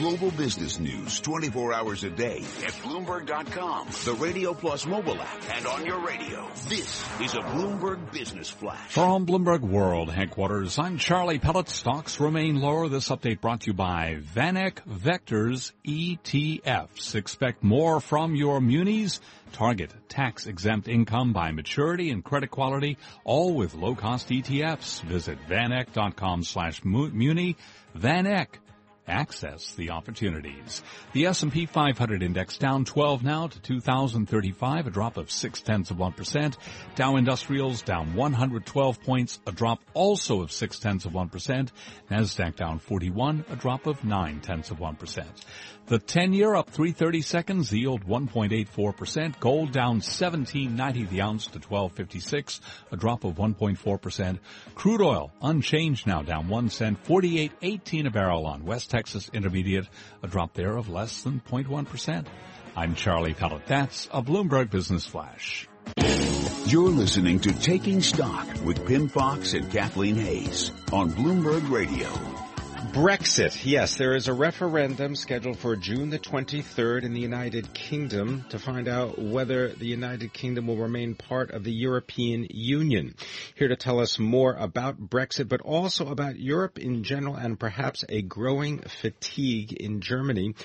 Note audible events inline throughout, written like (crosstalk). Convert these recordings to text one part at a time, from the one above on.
global business news 24 hours a day at Bloomberg.com, the Radio Plus mobile app, and on your radio. This is a Bloomberg Business Flash. From Bloomberg World headquarters, I'm Charlie Pellet. Stocks remain lower. This update brought to you by VanEck Vectors ETFs. Expect more from your munis. Target tax exempt income by maturity and credit quality, all with low cost ETFs. Visit vaneck.com slash muni. VanEck access the opportunities. The S&P 500 index down 12 now to 2035, a drop of 6 tenths of 1%. Dow Industrials down 112 points, a drop also of 6 tenths of 1%. Nasdaq down 41, a drop of 9 tenths of 1%. The 10 year up 330 seconds, yield 1.84%. Gold down 17.90 the ounce to 12.56, a drop of 1.4%. Crude oil unchanged now, down 1 cent, 48.18 a barrel on West Texas Intermediate, a drop there of less than 0.1%. I'm Charlie Pellet. That's a Bloomberg Business Flash. You're listening to Taking Stock with Pimm Fox and Kathleen Hays on Bloomberg Radio. Brexit. Yes, there is a referendum scheduled for June the 23rd in the United Kingdom to find out whether the United Kingdom will remain part of the European Union. Here to tell us more about Brexit, but also about Europe in general and perhaps a growing fatigue in Germany.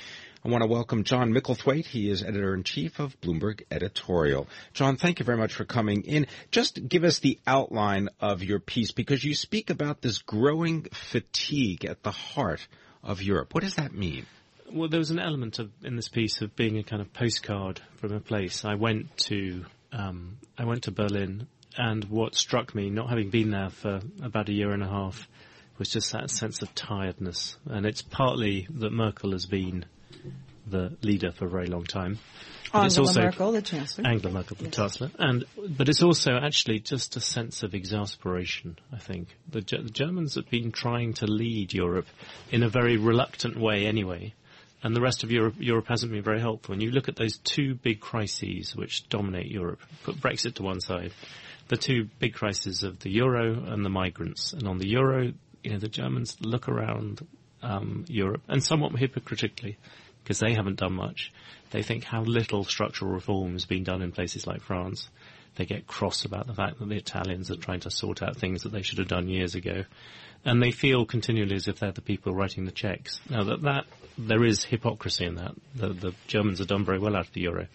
I want to welcome John Micklethwait. He is editor-in-chief of Bloomberg Editorial. John, thank you very much for coming in. Just give us the outline of your piece because you speak about this growing fatigue at the heart of Europe. What does that mean? Well, there was an element of, in this piece of being a kind of postcard from a place. I went to um, I went to Berlin, and what struck me, not having been there for about a year and a half, was just that sense of tiredness. And it's partly that Merkel has been the leader for a very long time. But Angela it's also Merkel, the Chancellor. Angela Merkel, the yes. Chancellor. And, but it's also actually just a sense of exasperation, I think. The, the Germans have been trying to lead Europe in a very reluctant way anyway. And the rest of Europe, Europe hasn't been very helpful. And you look at those two big crises which dominate Europe, put Brexit to one side, the two big crises of the euro and the migrants. And on the euro, you know, the Germans look around um, Europe, and somewhat hypocritically, because they haven't done much. They think how little structural reform has been done in places like France. They get cross about the fact that the Italians are trying to sort out things that they should have done years ago. And they feel continually as if they're the people writing the checks. Now that, that there is hypocrisy in that. The, the Germans have done very well out of the euro.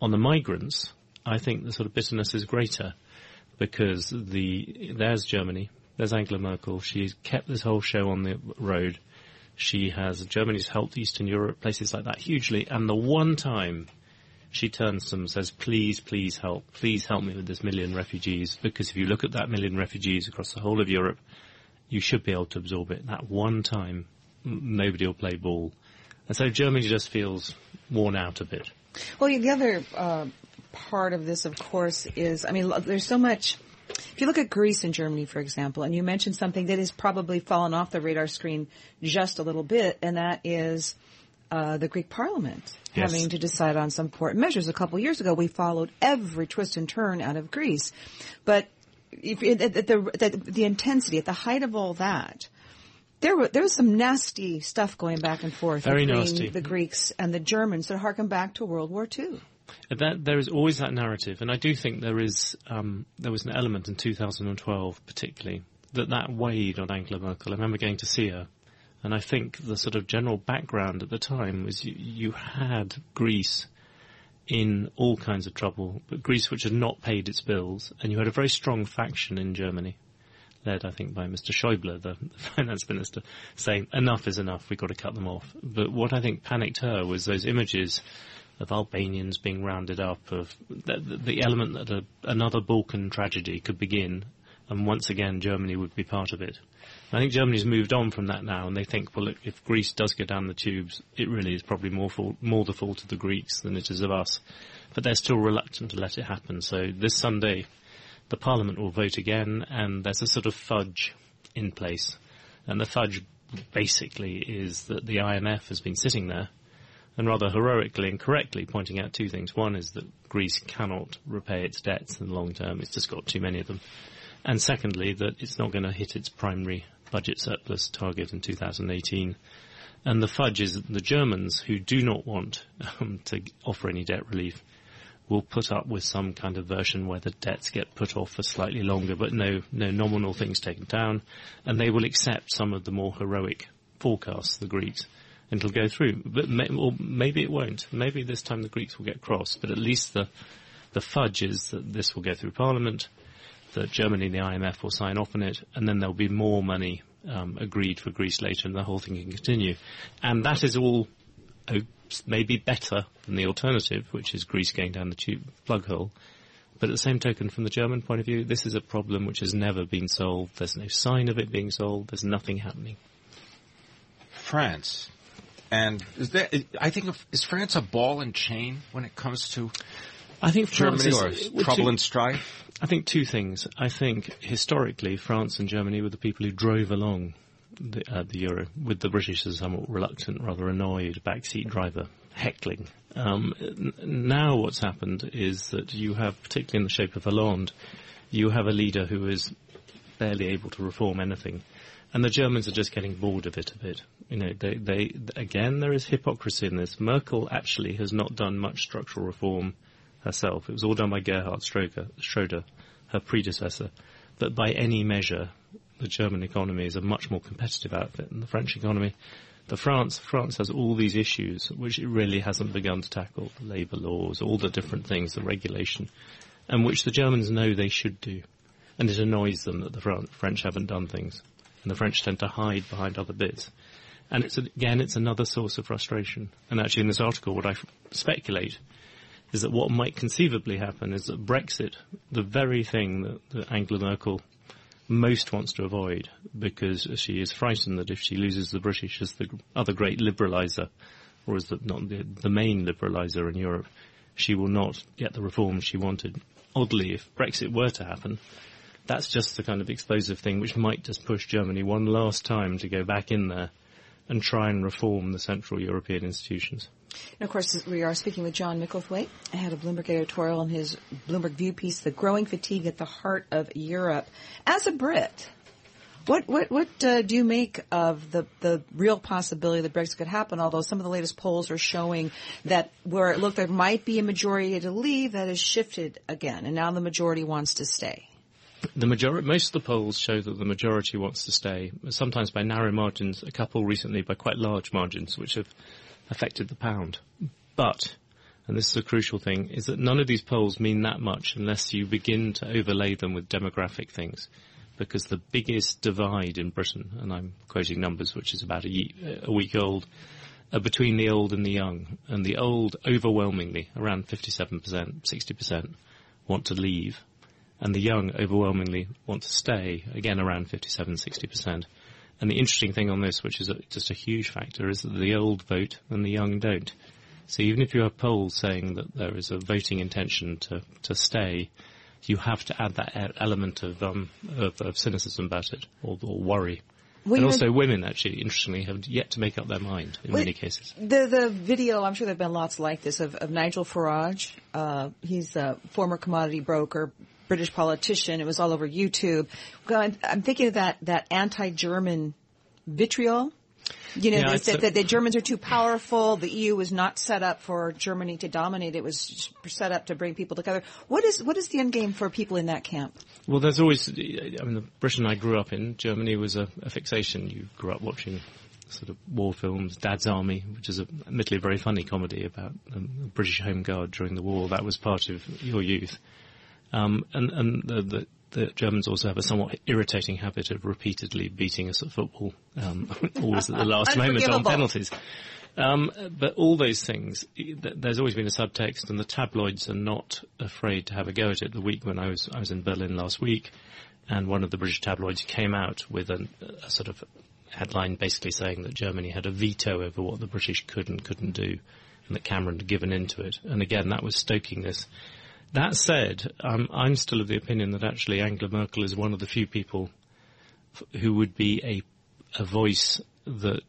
On the migrants, I think the sort of bitterness is greater because the there's Germany, there's Angela Merkel. She's kept this whole show on the road. She has Germany's helped Eastern Europe, places like that hugely. And the one time she turns to them and says, please, please help. Please help me with this million refugees. Because if you look at that million refugees across the whole of Europe, you should be able to absorb it. That one time, nobody will play ball. And so Germany just feels worn out a bit. Well, the other uh, part of this, of course, is, I mean, there's so much if you look at Greece and Germany, for example, and you mentioned something that has probably fallen off the radar screen just a little bit, and that is uh, the Greek Parliament yes. having to decide on some important measures. A couple years ago, we followed every twist and turn out of Greece, but if, at the, the, the intensity, at the height of all that, there, were, there was some nasty stuff going back and forth Very between nasty. the Greeks and the Germans that harken back to World War II. That, there is always that narrative, and I do think there is um, there was an element in 2012 particularly that that weighed on Angela Merkel. I remember going to see her, and I think the sort of general background at the time was you, you had Greece in all kinds of trouble, but Greece which had not paid its bills, and you had a very strong faction in Germany, led I think by Mr. Schäuble, the, the (laughs) finance minister, saying enough is enough, we've got to cut them off. But what I think panicked her was those images of Albanians being rounded up, of the, the element that a, another Balkan tragedy could begin, and once again Germany would be part of it. I think Germany's moved on from that now, and they think, well, if Greece does go down the tubes, it really is probably more fault, more the fault of the Greeks than it is of us. But they're still reluctant to let it happen. So this Sunday, the Parliament will vote again, and there's a sort of fudge in place. And the fudge basically is that the IMF has been sitting there and rather heroically and correctly pointing out two things. One is that Greece cannot repay its debts in the long term. It's just got too many of them. And secondly, that it's not going to hit its primary budget surplus target in 2018. And the fudge is the Germans who do not want um, to offer any debt relief will put up with some kind of version where the debts get put off for slightly longer, but no, no nominal things taken down, and they will accept some of the more heroic forecasts, the Greeks, and it'll go through. But may, or maybe it won't. Maybe this time the Greeks will get cross, but at least the, the fudge is that this will go through Parliament, that Germany and the IMF will sign off on it, and then there'll be more money um, agreed for Greece later, and the whole thing can continue. And that is all oh, maybe better than the alternative, which is Greece going down the tube plug hole. But at the same token, from the German point of view, this is a problem which has never been solved. There's no sign of it being solved. There's nothing happening. France. And is there, I think, of, is France a ball and chain when it comes to I think France Germany is, or trouble and strife? I think two things. I think historically, France and Germany were the people who drove along the, uh, the euro, with the British as a somewhat reluctant, rather annoyed backseat driver heckling. Um, n- now what's happened is that you have, particularly in the shape of Hollande, you have a leader who is barely able to reform anything. And the Germans are just getting bored of it a bit. You know, they, they, again, there is hypocrisy in this. Merkel actually has not done much structural reform herself. It was all done by Gerhard Schroeder, Schroeder her predecessor. But by any measure, the German economy is a much more competitive outfit than the French economy. The France, France has all these issues which it really hasn't begun to tackle. The labour laws, all the different things, the regulation, and which the Germans know they should do. And it annoys them that the French haven't done things and the French tend to hide behind other bits. And it's again, it's another source of frustration. And actually, in this article, what I speculate is that what might conceivably happen is that Brexit, the very thing that, that Angela Merkel most wants to avoid, because she is frightened that if she loses the British as the other great liberaliser, or as the, not the, the main liberaliser in Europe, she will not get the reforms she wanted. Oddly, if Brexit were to happen, that's just the kind of explosive thing which might just push Germany one last time to go back in there and try and reform the Central European institutions. And of course, we are speaking with John Micklethwait, had a Bloomberg editorial in his Bloomberg View piece, "The Growing Fatigue at the Heart of Europe." As a Brit, what what what uh, do you make of the the real possibility that Brexit could happen? Although some of the latest polls are showing that where it looked there might be a majority to leave, that has shifted again, and now the majority wants to stay. The majority, most of the polls show that the majority wants to stay, sometimes by narrow margins, a couple recently by quite large margins, which have affected the pound. But, and this is a crucial thing, is that none of these polls mean that much unless you begin to overlay them with demographic things. Because the biggest divide in Britain, and I'm quoting numbers which is about a, a week old, are between the old and the young. And the old, overwhelmingly, around 57%, 60%, want to leave and the young overwhelmingly want to stay, again around 57, 60%. And the interesting thing on this, which is just a huge factor, is that the old vote and the young don't. So even if you have polls saying that there is a voting intention to, to stay, you have to add that element of, um, of, of cynicism about it, or, or worry. And also women, actually, interestingly, have yet to make up their mind in many cases. The the video, I'm sure there have been lots like this, of, of Nigel Farage. Uh, he's a former commodity broker, British politician. It was all over YouTube. I'm thinking of that, that anti-German vitriol. You know, yeah, that, that the Germans are too powerful. The EU was not set up for Germany to dominate. It was set up to bring people together. What is what is the end game for people in that camp? Well, there's always. I mean, the Britain I grew up in, Germany was a, a fixation. You grew up watching sort of war films, Dad's Army, which is a, admittedly a very funny comedy about um, the British Home Guard during the war. That was part of your youth. Um, and and the, the, the, Germans also have a somewhat irritating habit of repeatedly beating us at football, um, (laughs) always at the last (laughs) moment on penalties. Um, but all those things, there's always been a subtext, and the tabloids are not afraid to have a go at it. The week when I was I was in Berlin last week, and one of the British tabloids came out with a, a sort of headline basically saying that Germany had a veto over what the British could and couldn't do, and that Cameron had given into it. And again, that was stoking this that said, um, I'm still of the opinion that actually Angela Merkel is one of the few people f- who would be a a voice that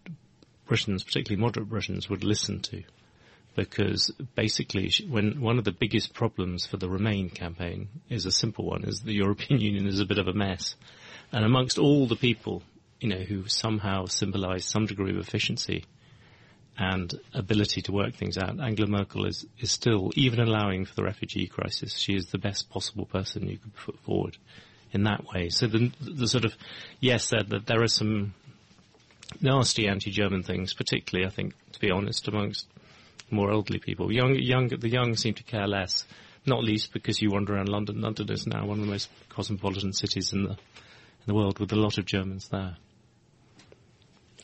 Britons, particularly moderate Britons, would listen to. Because basically, she, when one of the biggest problems for the Remain campaign is a simple one, is the (laughs) European Union is a bit of a mess. And amongst all the people, you know, who somehow symbolise some degree of efficiency and ability to work things out, Angela Merkel is, is still, even allowing for the refugee crisis, she is the best possible person you could put forward in that way. So the, the sort of, yes, there, there are some nasty anti-German things, particularly, I think, to be honest, amongst more elderly people. Young, young, the young seem to care less, not least because you wander around London. London is now one of the most cosmopolitan cities in the, in the world with a lot of Germans there.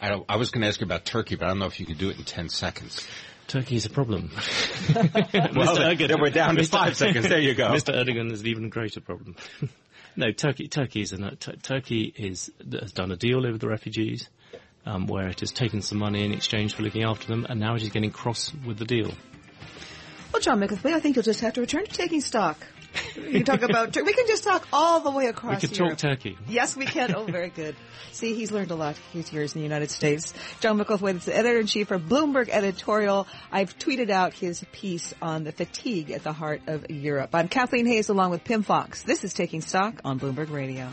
I, I was going to ask you about Turkey, but I don't know if you could do it in 10 seconds. Turkey is a problem. (laughs) well, Mr. Erdogan, we're down to Mr. five seconds. There you go. (laughs) Mr. Erdogan is an even greater problem. (laughs) no, Turkey, Turkey is an, Turkey is has done a deal over the refugees, um, where it has taken some money in exchange for looking after them, and now it is getting cross with the deal. Well, John Micklethwait, I think you'll just have to return to taking stock. We can talk about. Turkey. we can just talk all the way across. We can Europe. talk Turkey. Yes, we can. Oh, very good. See, he's learned a lot. He's years in the United States. John Micklethwait is the editor in chief for Bloomberg Editorial. I've tweeted out his piece on the fatigue at the heart of Europe. I'm Kathleen Hays, along with Pimm Fox. This is Taking Stock on Bloomberg Radio.